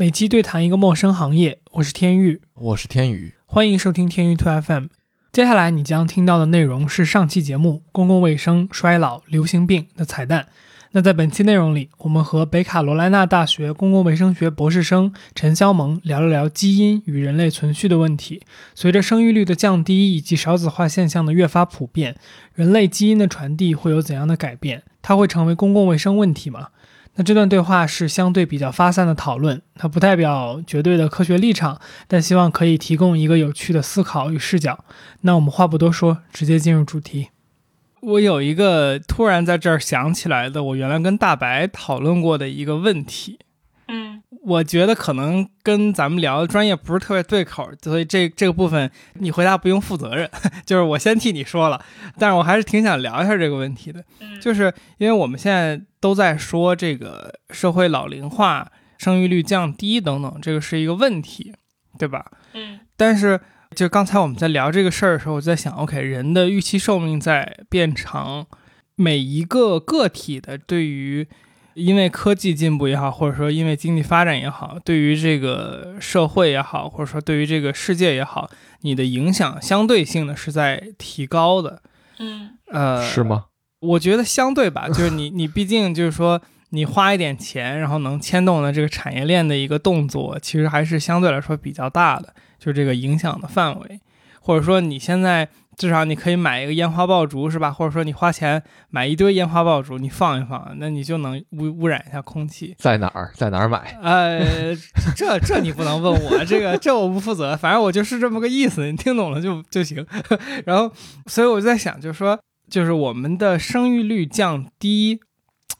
每期对谈一个陌生行业，我是天宇，我是天宇，欢迎收听天宇 Two FM。接下来你将听到的内容是上期节目《公共卫生、衰老、流行病》的彩蛋。那在本期内容里，我们和北卡罗来纳大学公共卫生学博士生陈肖萌聊了聊基因与人类存续的问题。随着生育率的降低以及少子化现象的越发普遍，人类基因的传递会有怎样的改变？它会成为公共卫生问题吗？那这段对话是相对比较发散的讨论，它不代表绝对的科学立场，但希望可以提供一个有趣的思考与视角。那我们话不多说，直接进入主题。我有一个突然在这儿想起来的，我原来跟大白讨论过的一个问题。嗯，我觉得可能跟咱们聊的专业不是特别对口，所以这这个部分你回答不用负责任，就是我先替你说了。但是我还是挺想聊一下这个问题的，就是因为我们现在都在说这个社会老龄化、生育率降低等等，这个是一个问题，对吧？嗯，但是就刚才我们在聊这个事儿的时候，我在想，OK，人的预期寿命在变长，每一个个体的对于。因为科技进步也好，或者说因为经济发展也好，对于这个社会也好，或者说对于这个世界也好，你的影响相对性的是在提高的。嗯，呃，是吗？我觉得相对吧，就是你你毕竟就是说你花一点钱，然后能牵动的这个产业链的一个动作，其实还是相对来说比较大的，就是这个影响的范围，或者说你现在。至少你可以买一个烟花爆竹，是吧？或者说你花钱买一堆烟花爆竹，你放一放，那你就能污污染一下空气。在哪儿？在哪儿买？呃，这这你不能问我，这个这我不负责。反正我就是这么个意思，你听懂了就就行。然后，所以我就在想，就是说，就是我们的生育率降低，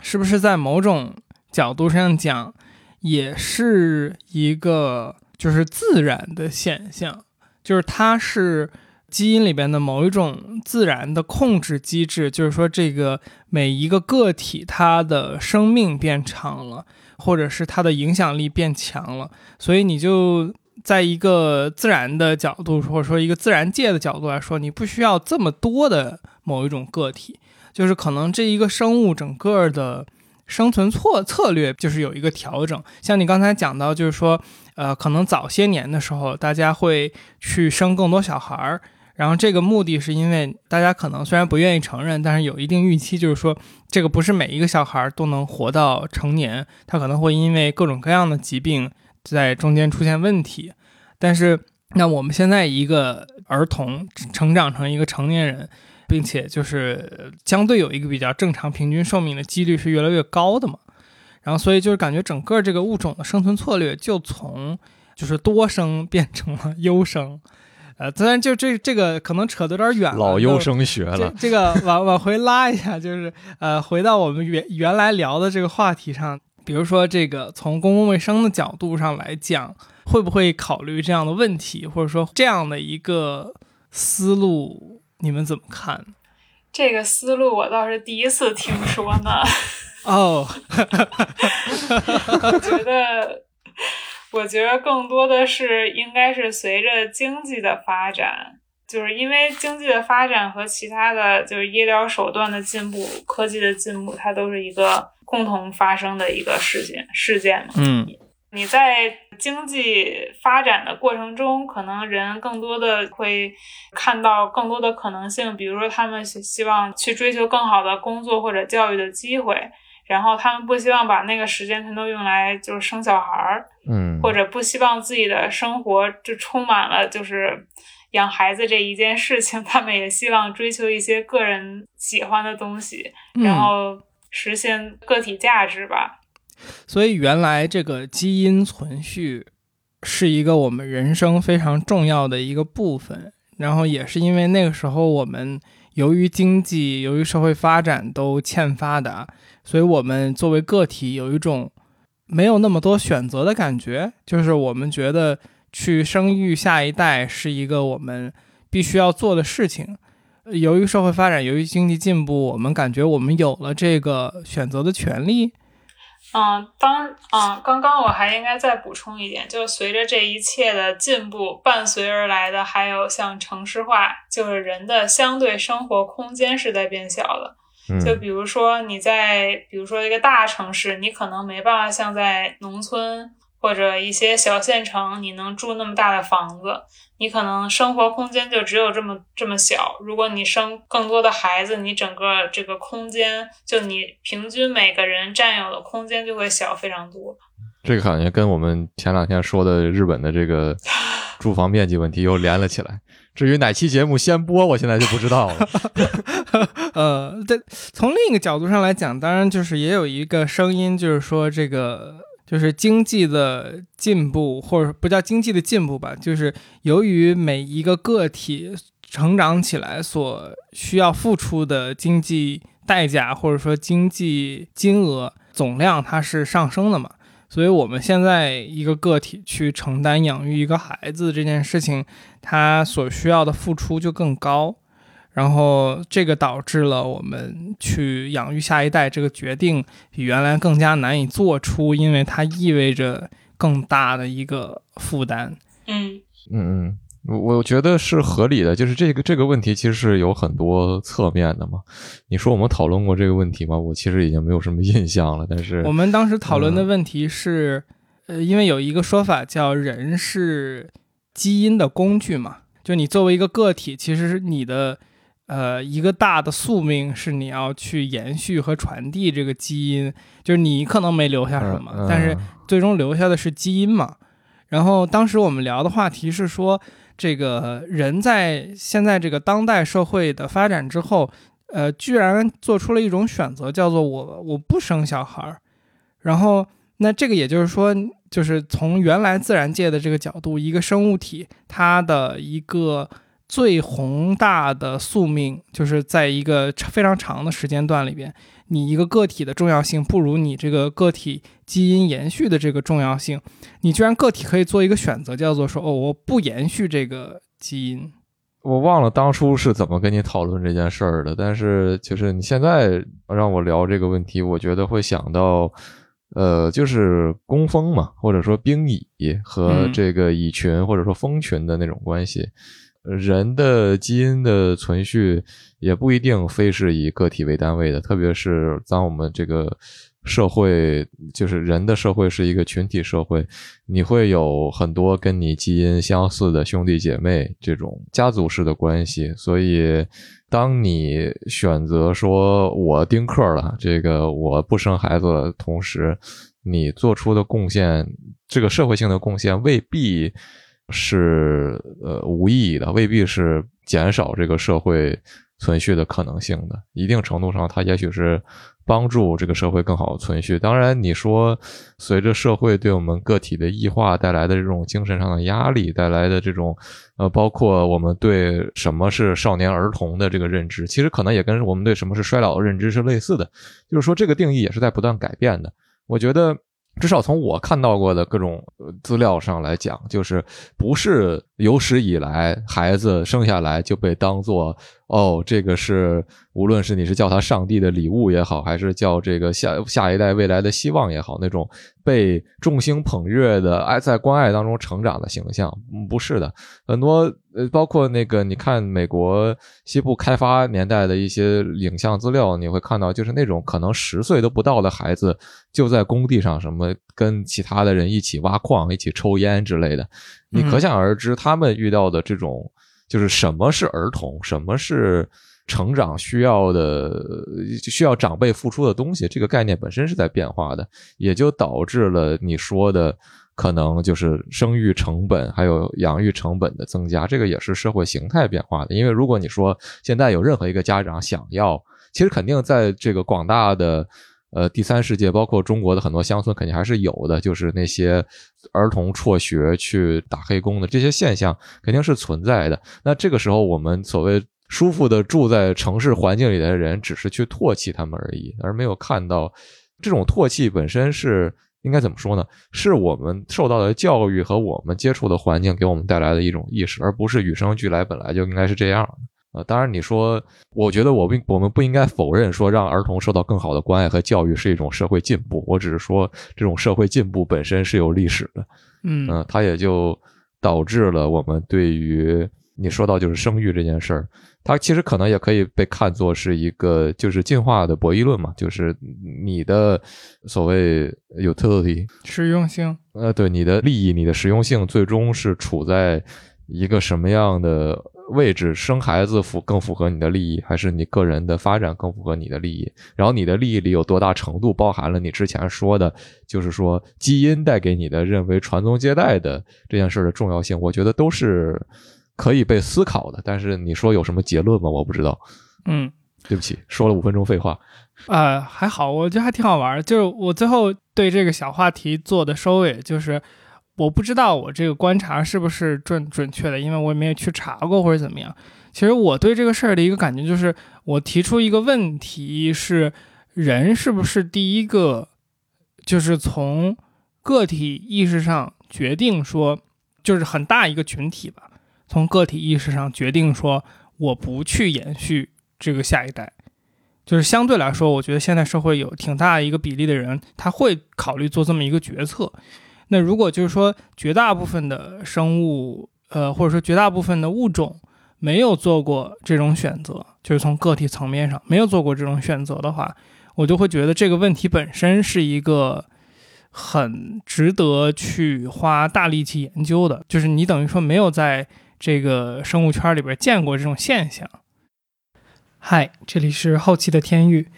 是不是在某种角度上讲，也是一个就是自然的现象，就是它是。基因里边的某一种自然的控制机制，就是说，这个每一个个体它的生命变长了，或者是它的影响力变强了，所以你就在一个自然的角度，或者说一个自然界的角度来说，你不需要这么多的某一种个体，就是可能这一个生物整个的生存策策略就是有一个调整。像你刚才讲到，就是说，呃，可能早些年的时候，大家会去生更多小孩儿。然后这个目的是因为大家可能虽然不愿意承认，但是有一定预期，就是说这个不是每一个小孩都能活到成年，他可能会因为各种各样的疾病在中间出现问题。但是那我们现在一个儿童成长成一个成年人，并且就是相对有一个比较正常平均寿命的几率是越来越高的嘛。然后所以就是感觉整个这个物种的生存策略就从就是多生变成了 优生。呃，当然就这这个可能扯得有点远了，老优生学了。这个 往往回拉一下，就是呃，回到我们原原来聊的这个话题上，比如说这个从公共卫生的角度上来讲，会不会考虑这样的问题，或者说这样的一个思路，你们怎么看？这个思路我倒是第一次听说呢。哦，我觉得。我觉得更多的是应该是随着经济的发展，就是因为经济的发展和其他的就是医疗手段的进步、科技的进步，它都是一个共同发生的一个事件事件嘛。嗯，你在经济发展的过程中，可能人更多的会看到更多的可能性，比如说他们希望去追求更好的工作或者教育的机会。然后他们不希望把那个时间全都用来就是生小孩儿，嗯，或者不希望自己的生活就充满了就是养孩子这一件事情。他们也希望追求一些个人喜欢的东西，然后实现个体价值吧。所以原来这个基因存续是一个我们人生非常重要的一个部分。然后也是因为那个时候我们由于经济、由于社会发展都欠发达。所以，我们作为个体有一种没有那么多选择的感觉，就是我们觉得去生育下一代是一个我们必须要做的事情。由于社会发展，由于经济进步，我们感觉我们有了这个选择的权利。嗯，当嗯，刚刚我还应该再补充一点，就是随着这一切的进步，伴随而来的还有像城市化，就是人的相对生活空间是在变小的。就比如说你在，比如说一个大城市，你可能没办法像在农村或者一些小县城，你能住那么大的房子，你可能生活空间就只有这么这么小。如果你生更多的孩子，你整个这个空间，就你平均每个人占有的空间就会小非常多。这个感觉跟我们前两天说的日本的这个 住房面积问题又连了起来。至于哪期节目先播，我现在就不知道了。呃，对，从另一个角度上来讲，当然就是也有一个声音，就是说这个就是经济的进步，或者不叫经济的进步吧，就是由于每一个个体成长起来所需要付出的经济代价，或者说经济金额总量，它是上升的嘛。所以，我们现在一个个体去承担养育一个孩子这件事情，他所需要的付出就更高，然后这个导致了我们去养育下一代这个决定比原来更加难以做出，因为它意味着更大的一个负担。嗯嗯嗯。我我觉得是合理的，就是这个这个问题其实是有很多侧面的嘛。你说我们讨论过这个问题吗？我其实已经没有什么印象了。但是我们当时讨论的问题是，呃，因为有一个说法叫“人是基因的工具”嘛，就你作为一个个体，其实是你的呃一个大的宿命是你要去延续和传递这个基因，就是你可能没留下什么，但是最终留下的是基因嘛。然后当时我们聊的话题是说。这个人在现在这个当代社会的发展之后，呃，居然做出了一种选择，叫做我我不生小孩儿。然后，那这个也就是说，就是从原来自然界的这个角度，一个生物体它的一个最宏大的宿命，就是在一个非常长的时间段里边。你一个个体的重要性不如你这个个体基因延续的这个重要性，你居然个体可以做一个选择，叫做说哦，我不延续这个基因。我忘了当初是怎么跟你讨论这件事儿的，但是就是你现在让我聊这个问题，我觉得会想到，呃，就是工蜂嘛，或者说兵蚁和这个蚁群或者说蜂群的那种关系。人的基因的存续也不一定非是以个体为单位的，特别是当我们这个社会就是人的社会是一个群体社会，你会有很多跟你基因相似的兄弟姐妹这种家族式的关系，所以当你选择说我丁克了，这个我不生孩子了，同时你做出的贡献，这个社会性的贡献未必。是呃无意义的，未必是减少这个社会存续的可能性的。一定程度上，它也许是帮助这个社会更好的存续。当然，你说随着社会对我们个体的异化带来的这种精神上的压力，带来的这种呃，包括我们对什么是少年儿童的这个认知，其实可能也跟我们对什么是衰老的认知是类似的。就是说，这个定义也是在不断改变的。我觉得。至少从我看到过的各种资料上来讲，就是不是有史以来孩子生下来就被当做哦，这个是无论是你是叫他上帝的礼物也好，还是叫这个下下一代未来的希望也好，那种被众星捧月的爱在关爱当中成长的形象，不是的，很多。呃，包括那个，你看美国西部开发年代的一些影像资料，你会看到，就是那种可能十岁都不到的孩子，就在工地上什么跟其他的人一起挖矿、一起抽烟之类的。你可想而知，他们遇到的这种，就是什么是儿童，什么是成长需要的，需要长辈付出的东西，这个概念本身是在变化的，也就导致了你说的。可能就是生育成本还有养育成本的增加，这个也是社会形态变化的。因为如果你说现在有任何一个家长想要，其实肯定在这个广大的呃第三世界，包括中国的很多乡村，肯定还是有的，就是那些儿童辍学去打黑工的这些现象肯定是存在的。那这个时候，我们所谓舒服的住在城市环境里的人，只是去唾弃他们而已，而没有看到这种唾弃本身是。应该怎么说呢？是我们受到的教育和我们接触的环境给我们带来的一种意识，而不是与生俱来本来就应该是这样。呃，当然你说，我觉得我并我们不应该否认说让儿童受到更好的关爱和教育是一种社会进步。我只是说，这种社会进步本身是有历史的，嗯，它也就导致了我们对于你说到就是生育这件事儿，它其实可能也可以被看作是一个就是进化的博弈论嘛，就是你的所谓 utility 实用性，呃，对你的利益、你的实用性，最终是处在一个什么样的位置？生孩子符更符合你的利益，还是你个人的发展更符合你的利益？然后你的利益里有多大程度包含了你之前说的，就是说基因带给你的认为传宗接代的这件事的重要性？我觉得都是可以被思考的。但是你说有什么结论吗？我不知道。嗯。对不起，说了五分钟废话。呃，还好，我觉得还挺好玩。就是我最后对这个小话题做的收尾，就是我不知道我这个观察是不是准准确的，因为我也没有去查过或者怎么样。其实我对这个事儿的一个感觉就是，我提出一个问题是：人是不是第一个，就是从个体意识上决定说，就是很大一个群体吧，从个体意识上决定说，我不去延续。这个下一代，就是相对来说，我觉得现在社会有挺大一个比例的人，他会考虑做这么一个决策。那如果就是说绝大部分的生物，呃，或者说绝大部分的物种没有做过这种选择，就是从个体层面上没有做过这种选择的话，我就会觉得这个问题本身是一个很值得去花大力气研究的。就是你等于说没有在这个生物圈里边见过这种现象。嗨，这里是后期的天域。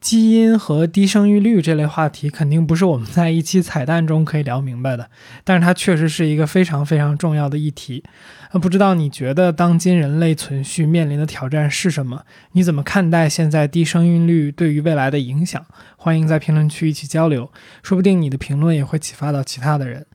基因和低生育率这类话题肯定不是我们在一期彩蛋中可以聊明白的，但是它确实是一个非常非常重要的议题。那不知道你觉得当今人类存续面临的挑战是什么？你怎么看待现在低生育率对于未来的影响？欢迎在评论区一起交流，说不定你的评论也会启发到其他的人。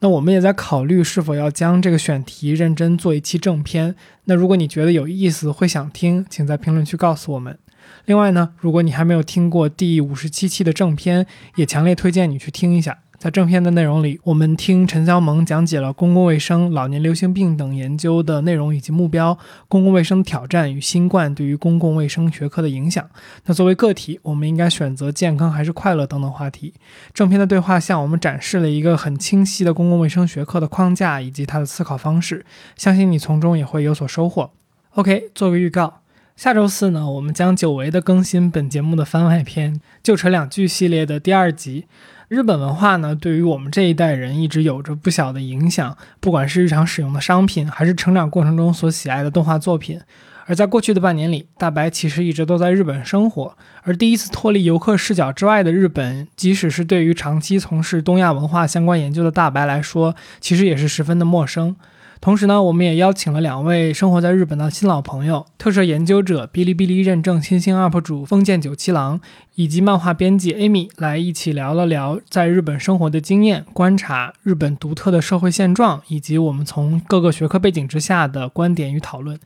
那我们也在考虑是否要将这个选题认真做一期正片。那如果你觉得有意思，会想听，请在评论区告诉我们。另外呢，如果你还没有听过第五十七期的正片，也强烈推荐你去听一下。在正片的内容里，我们听陈肖萌讲解了公共卫生、老年流行病等研究的内容以及目标，公共卫生挑战与新冠对于公共卫生学科的影响。那作为个体，我们应该选择健康还是快乐等等话题。正片的对话向我们展示了一个很清晰的公共卫生学科的框架以及它的思考方式，相信你从中也会有所收获。OK，做个预告，下周四呢，我们将久违的更新本节目的番外篇《旧扯两句》系列的第二集。日本文化呢，对于我们这一代人一直有着不小的影响，不管是日常使用的商品，还是成长过程中所喜爱的动画作品。而在过去的半年里，大白其实一直都在日本生活，而第一次脱离游客视角之外的日本，即使是对于长期从事东亚文化相关研究的大白来说，其实也是十分的陌生。同时呢，我们也邀请了两位生活在日本的新老朋友：特摄研究者、哔哩哔哩认证新星 UP 主封建九七郎，以及漫画编辑 Amy，来一起聊了聊在日本生活的经验，观察日本独特的社会现状，以及我们从各个学科背景之下的观点与讨论。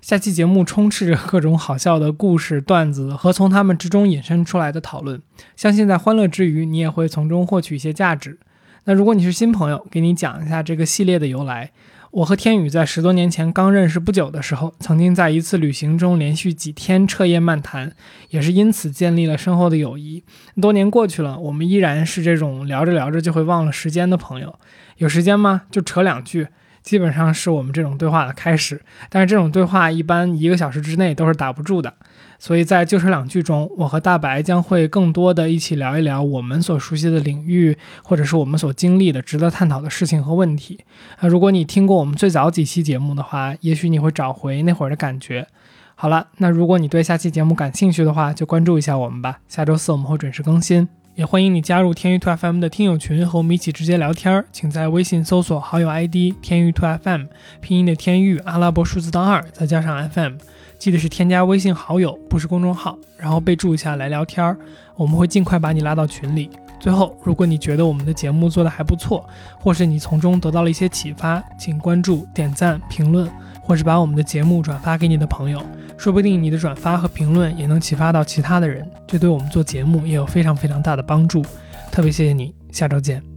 下期节目充斥着各种好笑的故事、段子和从他们之中引申出来的讨论，相信在欢乐之余，你也会从中获取一些价值。那如果你是新朋友，给你讲一下这个系列的由来。我和天宇在十多年前刚认识不久的时候，曾经在一次旅行中连续几天彻夜漫谈，也是因此建立了深厚的友谊。多年过去了，我们依然是这种聊着聊着就会忘了时间的朋友。有时间吗？就扯两句。基本上是我们这种对话的开始，但是这种对话一般一个小时之内都是打不住的，所以在就是两句中，我和大白将会更多的一起聊一聊我们所熟悉的领域，或者是我们所经历的值得探讨的事情和问题。啊，如果你听过我们最早几期节目的话，也许你会找回那会儿的感觉。好了，那如果你对下期节目感兴趣的话，就关注一下我们吧。下周四我们会准时更新。也欢迎你加入天域兔 FM 的听友群，和我们一起直接聊天儿。请在微信搜索好友 ID 天域兔 FM，拼音的天域，阿拉伯数字当二，再加上 FM，记得是添加微信好友，不是公众号，然后备注一下来聊天儿，我们会尽快把你拉到群里。最后，如果你觉得我们的节目做得还不错，或是你从中得到了一些启发，请关注、点赞、评论。或是把我们的节目转发给你的朋友，说不定你的转发和评论也能启发到其他的人，这对我们做节目也有非常非常大的帮助。特别谢谢你，下周见。